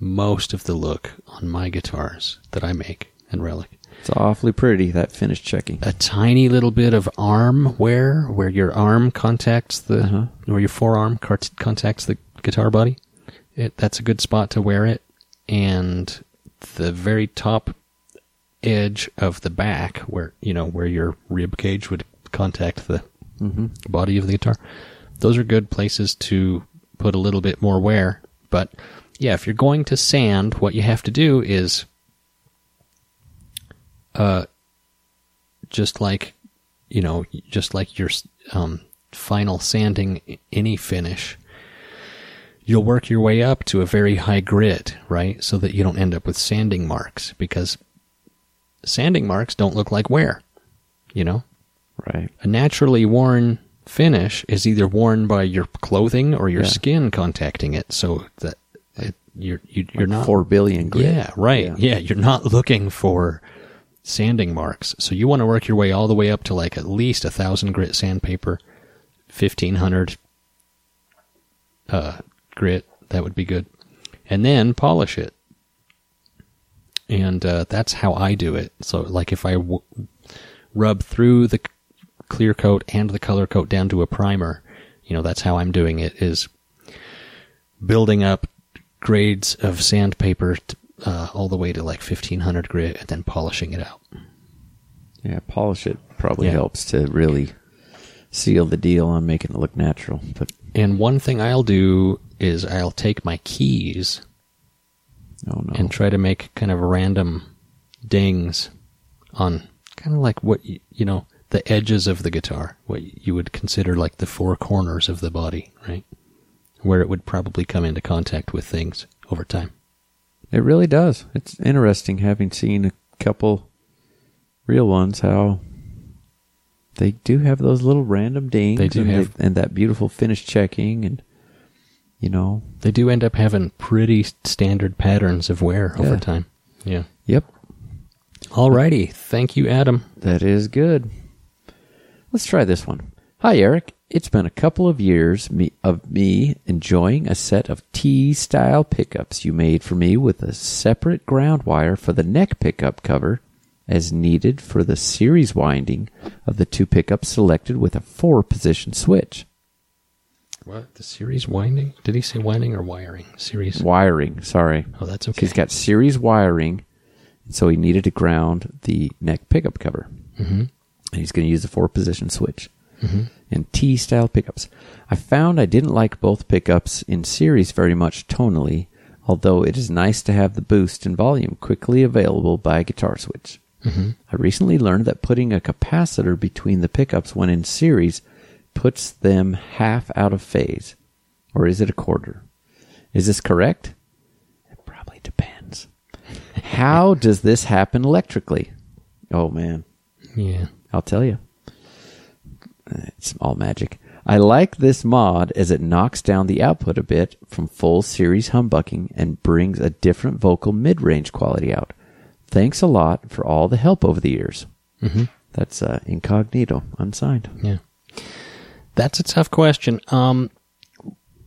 most of the look on my guitars that I make and relic. It's awfully pretty, that finish checking. A tiny little bit of arm wear where your arm contacts the, Uh-huh. or your forearm contacts the guitar body. It, that's a good spot to wear it. And the very top edge of the back where, you know, where your rib cage would contact the Mhm. body of the guitar. Those are good places to put a little bit more wear. But yeah, if you're going to sand, what you have to do is uh, just like you know, just like your um, final sanding any finish, you'll work your way up to a very high grit, right? So that you don't end up with sanding marks because sanding marks don't look like wear, you know. Right. A naturally worn finish is either worn by your clothing or your Yeah. skin contacting it, so that it, you're you, you're not Four billion grit. Yeah, right. Yeah. Yeah. you're not looking for sanding marks. So you want to work your way all the way up to like at least a thousand grit sandpaper, fifteen hundred uh, grit. That would be good, and then polish it. And uh, that's how I do it. So, like, if I w- rub through the clear coat and the color coat down to a primer, you know, that's how I'm doing it. Is building up grades of sandpaper t- uh, all the way to like 1500 grit and then polishing it out. Yeah, polish it probably Yeah. helps to really seal the deal on making it look natural. But And one thing I'll do is I'll take my keys oh no, and try to make kind of random dings on kind of like what y- you know the edges of the guitar, what you would consider like the four corners of the body, right? Where it would probably come into contact with things over time. it really does. It's interesting having seen a couple real ones how they do have those little random dings. They do and, have- and that beautiful finish checking, and you know, They do end up having pretty standard patterns of wear over time. Yeah. yep, Alrighty. Thank you, Adam. That is good. Let's try this one. Hi, Eric. It's been a couple of years me, of me enjoying a set of T style pickups you made for me with a separate ground wire for the neck pickup cover as needed for the series winding of the two pickups selected with a four position switch. What? The series winding? Did he say winding or wiring? Series. Wiring, sorry. Oh, that's okay. He's got series wiring, so he needed to ground the neck pickup cover. Mm-hmm. And he's going to use a four position switch and T style pickups. I found I didn't like both pickups in series very much tonally, although it is nice to have the boost and volume quickly available by a guitar switch. Mm-hmm. I recently learned that putting a capacitor between the pickups when in series puts them half out of phase. Or is it a quarter? Is this correct? It probably depends. How does this happen electrically? Oh man, Yeah. I'll tell you. It's all magic. I like this mod as it knocks down the output a bit from full series humbucking and brings a different vocal mid range quality out. Thanks a lot for all the help over the years. Mm-hmm. That's uh, incognito, unsigned. Yeah. That's a tough question. Um,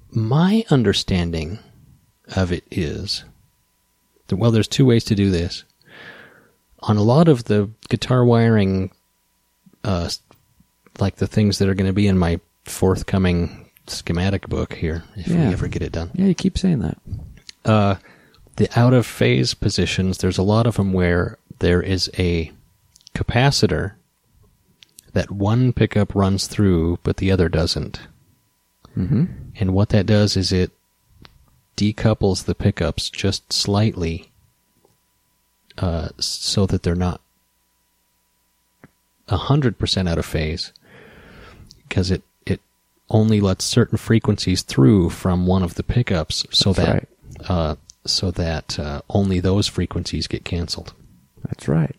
my understanding of it is that, well, there's two ways to do this. On a lot of the guitar wiring, uh, like the things that are going to be in my forthcoming schematic book here, if Yeah. we ever get it done. Yeah, you keep saying that. uh, the out of phase positions, there's a lot of them where there is a capacitor that one pickup runs through, but the other doesn't. Mm-hmm. And what that does is it decouples the pickups just slightly uh, so that they're not 100% out of phase because it, it only lets certain frequencies through from one of the pickups so That's that right. uh, so that uh, only those frequencies get canceled. That's right.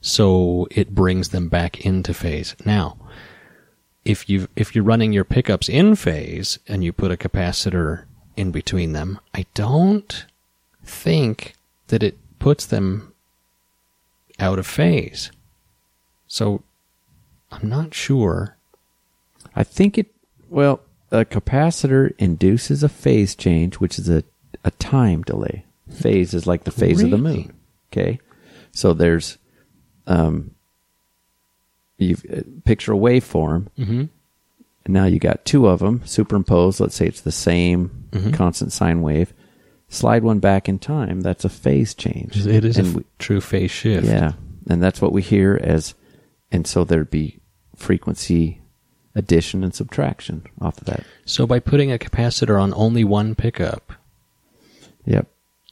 So it brings them back into phase. Now, if you if you're running your pickups in phase and you put a capacitor in between them, I don't think that it puts them out of phase. So I'm not sure. I think it, well, a capacitor induces a phase change, which is a, a time delay. Phase is like the phase of the moon. Okay. So there's, um, you uh, picture a waveform, Mm-hmm. and now you got two of them superimposed. Let's say it's the same Mhm. constant sine wave. Slide one back in time. That's a phase change. It is a And f- we- true phase shift. yeah, and that's what we hear as, and so there'd be frequency addition and subtraction off of that. So by putting a capacitor on only one pickup, Yep.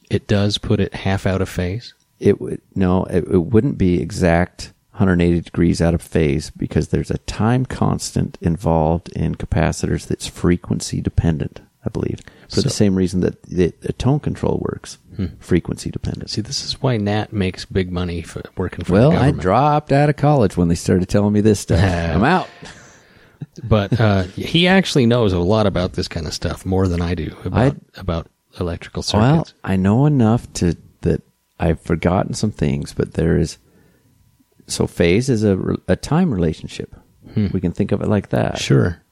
it does put it half out of phase. It would no, it, it wouldn't be exact 180 degrees out of phase because there's a time constant involved in capacitors that's frequency dependent. I believe for the same reason that the, the tone control works, frequency dependent. See, this is why Nat makes big money for working for well, the I dropped out of college when they started telling me this stuff. I'm out. but uh, he actually knows a lot about this kind of stuff more than I do about about electrical circuits. Well. I know enough to that I've forgotten some things, but there is. So phase is a, a time relationship. We can think of it like that. sure.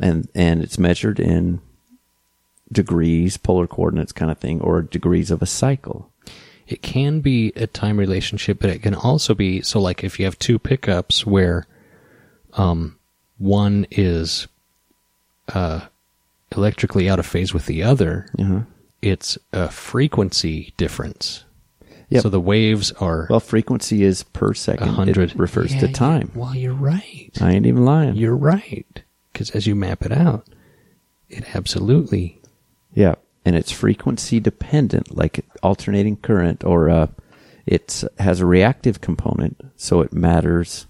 and and it's measured in degrees, polar coordinates, kind of thing, or degrees of a cycle. It can be a time relationship, but it can also be so. Like if you have two pickups where, um, one is, uh, electrically out of phase with the other, Uh-huh. it's a frequency difference. Yep. So the waves are Well, frequency is per second. hundred. Refers Yeah, to time. well, you're right. I ain't even lying. You're right. Because as you map it out, it absolutely. Yeah, and it's frequency dependent, like alternating current, or uh, it has a reactive component, so it matters.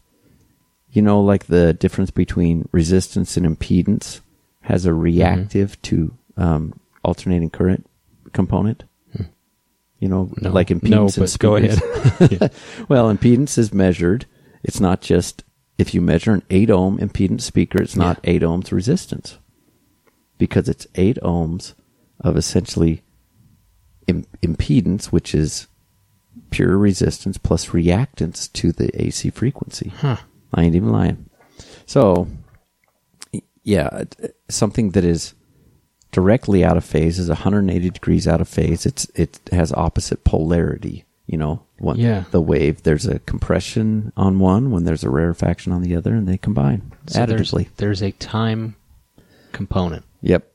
You know, like the difference between resistance and impedance has a reactive to um, alternating current component. You know, No. like impedance. No, but go ahead. well, impedance is measured. It's not just if you measure an eight ohm impedance speaker, it's not eight ohms resistance because it's eight ohms of essentially Im- impedance, which is pure resistance plus reactance to the AC frequency. Huh. I ain't even lying. So, yeah, uh, something that is directly out of phase is 180 degrees out of phase. It's it has opposite polarity. You know, one, Yeah. the wave. There's a compression on one when there's a rarefaction on the other, and they combine So there's, additively. there's a time component. Yep.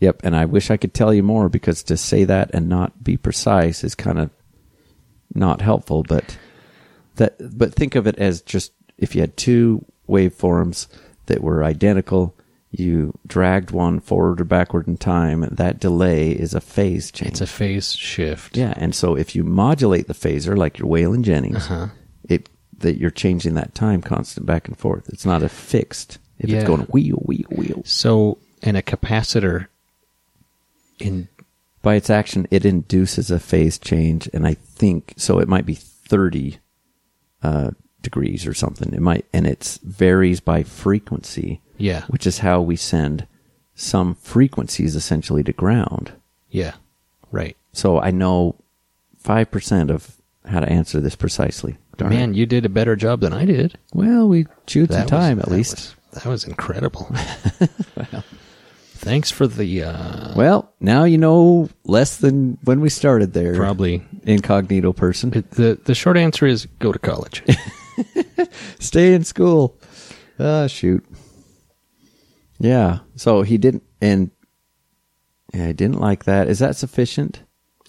Yep. And I wish I could tell you more because to say that and not be precise is kind of not helpful. But that, but think of it as just if you had two waveforms that were identical, you dragged one forward or backward in time. That delay is a phase change. It's a phase shift. yeah. And so if you modulate the phaser like your Waylon Jennings, Uh-huh. it that you're changing that time constant back and forth. It's not a fixed. If Yeah. it's going wheel, wheel, wheel. So, and a capacitor in by its action, it induces a phase change, and I think so. It might be thirty uh, degrees or something. It might, and it varies by frequency, yeah, which is how we send some frequencies essentially to ground. yeah, right. So I know five percent of how to answer this precisely. Darn Man, it. you did a better job than I did. well, we chewed some That was- time at that least. was- that was incredible. Thanks for the uh, Well, now you know less than when we started there. probably. incognito person. The the short answer is go to college. Stay in school. Ah, shoot. Yeah. So he didn't, and yeah, I didn't like that. Is that sufficient?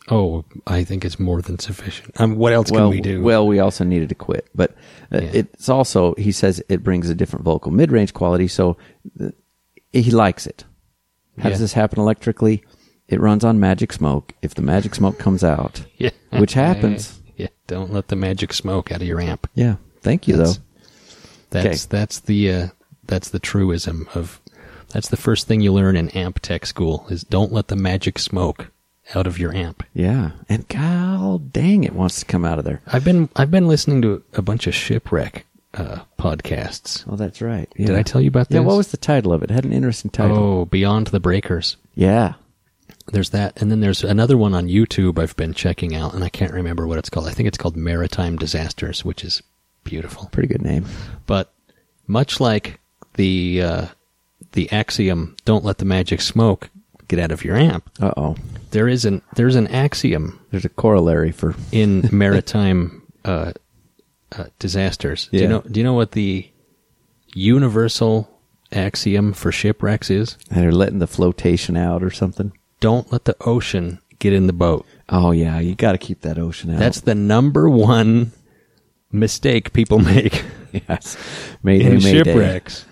oh, I think it's more than sufficient. Um, what else well, can we do? well, we also needed to quit, but uh, it's also he says it brings a different vocal mid-range quality, so uh, he likes it. How does this happen electrically? It runs on magic smoke. If the magic smoke comes out, yeah, which happens. Yeah, don't let the magic smoke out of your amp. yeah. Thank you, That's- though. That's that's the uh, that's the truism of that's the first thing you learn in amp tech school is don't let the magic smoke out of your amp. Yeah, and god dang, it wants to come out of there. I've been I've been listening to a bunch of shipwreck uh, podcasts. Oh, that's right. Did I tell you about this? Yeah, what was the title of it? it had an interesting title. Oh, Beyond the Breakers. Yeah. There's that, and then there's another one on YouTube I've been checking out, and I can't remember what it's called. I think it's called Maritime Disasters, which is beautiful. Pretty good name. But much like the uh, the axiom, "Don't let the magic smoke get out of your amp," Uh oh. there is an there's an axiom There's a corollary for in maritime uh, uh, disasters. Do you know? Do you know what the universal axiom for shipwrecks is? they're letting the flotation out or something. Don't let the ocean get in the boat. Oh yeah, you got to keep that ocean out. That's the number one mistake people make yes. Mayday, in mayday. shipwrecks.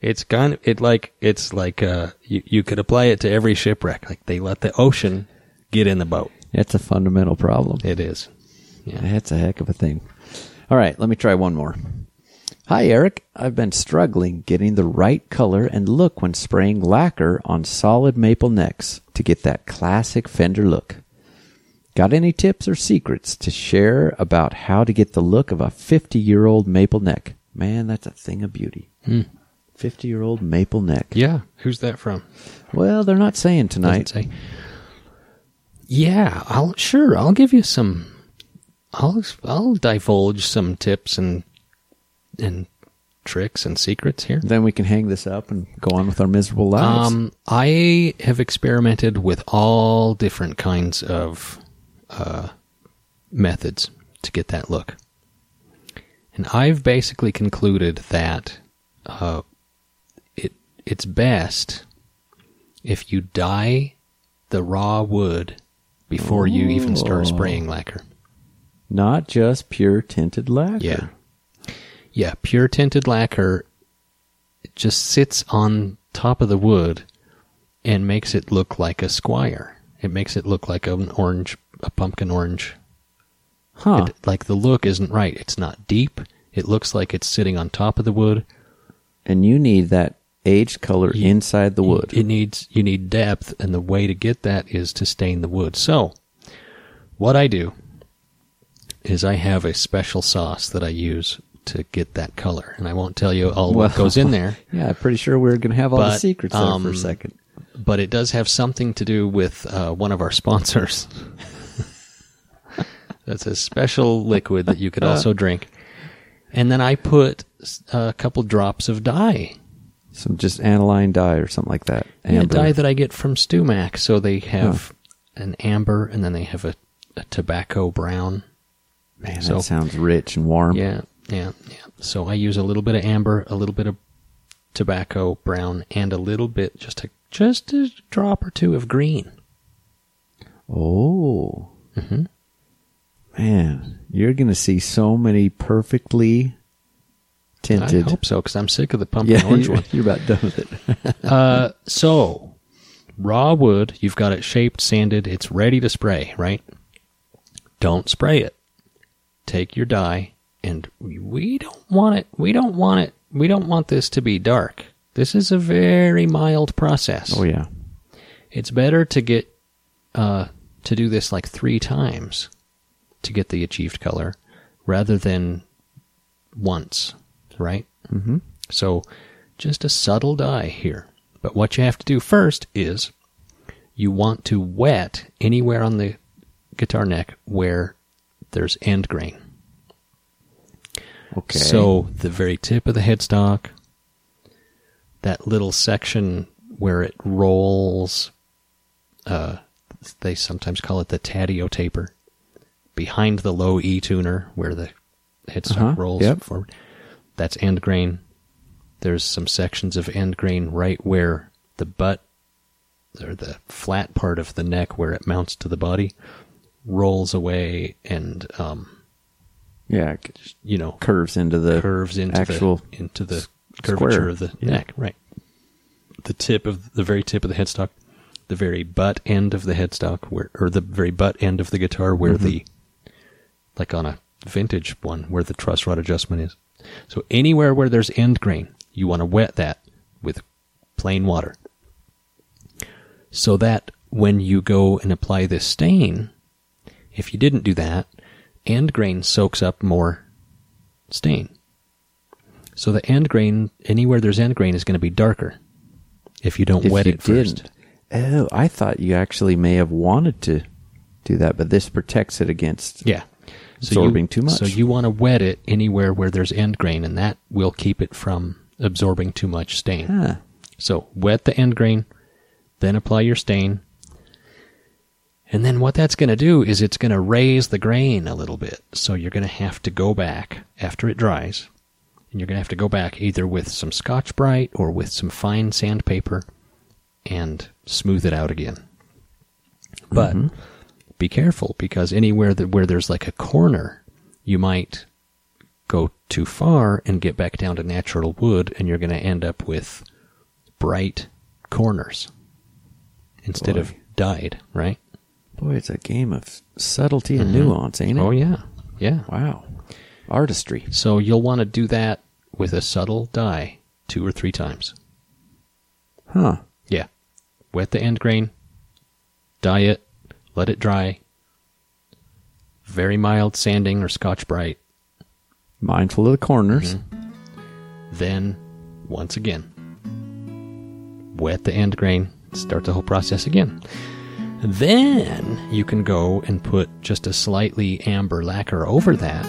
It's kind of it like it's like uh you, you could apply it to every shipwreck. Like they let the ocean get in the boat. That's a fundamental problem. It is. Yeah. That's a heck of a thing. All right, let me try one more. Hi, Eric. I've been struggling getting the right color and look when spraying lacquer on solid maple necks to get that classic Fender look. Got any tips or secrets to share about how to get the look of a 50 year old maple neck? Man, that's a thing of beauty. Hmm. 50 year old maple neck. Yeah. Who's that from? Well, they're not saying tonight. Doesn't say. Yeah, I'll sure I'll give you some. I'll I'll divulge some tips and and tricks and secrets here. Then we can hang this up and go on with our miserable lives. Um, I have experimented with all different kinds of uh, methods to get that look, and I've basically concluded that uh, it it's best if you dye the raw wood before you even start spraying lacquer. Not just pure tinted lacquer. Yeah. Yeah, pure tinted lacquer it just sits on top of the wood and makes it look like a Squier. It makes it look like an orange, a pumpkin orange. Huh. It- like the look isn't right. It's not deep. It looks like it's sitting on top of the wood. and you need that aged color You- inside the wood. It needs you need depth, and the way to get that is to stain the wood. So, what I do is I have a special sauce that I use to get that color, and I won't tell you all what goes in there. yeah, I'm pretty sure we're going to have all the But, secrets there for um, a second. but it does have something to do with uh, one of our sponsors. That's a special liquid that you could also drink. And then I put a couple drops of dye. Some just aniline dye or something like that. Yeah, dye that I get from StewMac. So they have an amber and then they have a, a tobacco brown. Man, that sounds rich and warm. Yeah, yeah, yeah. So I use a little bit of amber, a little bit of tobacco brown, and a little bit, just a just a drop or two of green. Oh. Mhm. Man, you're going to see so many perfectly tinted. I hope so, because I'm sick of the pumpkin yeah, orange you're, one. you're about done with it. Uh, so raw wood, you've got it shaped, sanded, it's ready to spray, right? Don't spray it. Take your dye, and we- don't want it. We don't want it. We don't want this to be dark. This is a very mild process. oh, yeah. It's better to get uh, to do this like three times to get the achieved color rather than once, right? Mm-hmm. So just a subtle dye here. But what you have to do first is you want to wet anywhere on the guitar neck where there's end grain. Okay. So the very tip of the headstock, that little section where it rolls, uh, they sometimes call it the tadio taper, behind the low E tuner where the headstock Uh-huh, rolls yep. forward. That's end grain. There's some sections of end grain right where the butt or the flat part of the neck where it mounts to the body rolls away and um, yeah, you know curves into the curves into actual the, into the curvature of the Yeah. neck, right? The tip of the very tip of the headstock, the very butt end of the headstock, where or the very butt end of the guitar, where Mm-hmm. the like on a vintage one, where the truss rod adjustment is. So anywhere where there's end grain, you want to wet that with plain water, so that when you go and apply this stain, if you didn't do that, end grain soaks up more stain. So the end grain, anywhere there's end grain, is going to be darker if you don't if wet you it first. didn't. Oh, I thought you actually may have wanted to do that, but this protects it against. Yeah. Absorbing you, too much. So you want to wet it anywhere where there's end grain, and that will keep it from absorbing too much stain. Huh. So wet the end grain, then apply your stain. And then what that's going to do is it's going to raise the grain a little bit. So you're going to have to go back after it dries. And you're going to have to go back either with some Scotch Brite or with some fine sandpaper and smooth it out again. But mm-hmm. be careful because anywhere that where there's like a corner, you might go too far and get back down to natural wood and you're going to end up with bright corners instead of dyed, right? Boy, it's a game of subtlety and mm-hmm. nuance, ain't it? Oh yeah. Yeah. Wow. Artistry. So you'll want to do that with a subtle dye two or three times. Huh. Yeah. Wet the end grain, dye it, let it dry. Very mild sanding or scotch brite. Mindful of the corners. Mm-hmm. Then, once again, wet the end grain, start the whole process again. Then you can go and put just a slightly amber lacquer over that,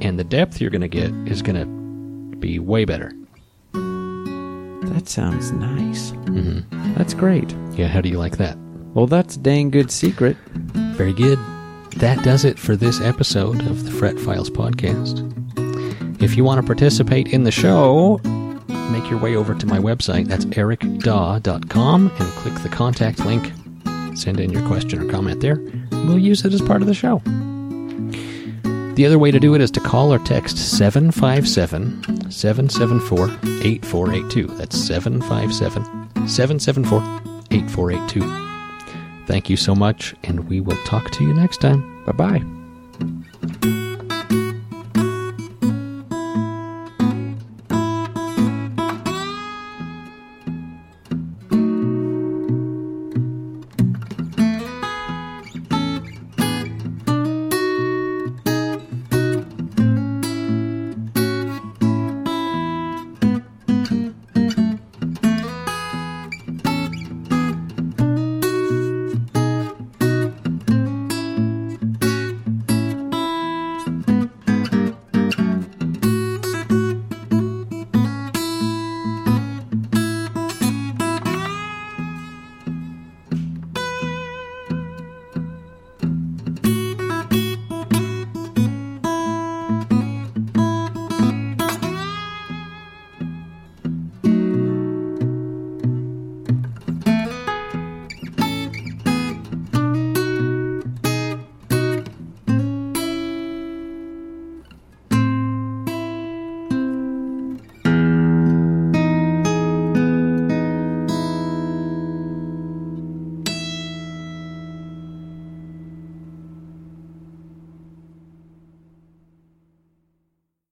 and the depth you're going to get is going to be way better. That sounds nice. Mm-hmm. That's great. Yeah, how do you like that? Well, that's a dang good secret. Very good. That does it for this episode of the Fret Files podcast. If you want to participate in the show, make your way over to my website. That's ericdaw.com and click the contact link. Send in your question or comment there. We'll use it as part of the show. The other way to do it is to call or text 757 774 8482. That's 757 774 8482. Thank you so much, and we will talk to you next time. Bye bye.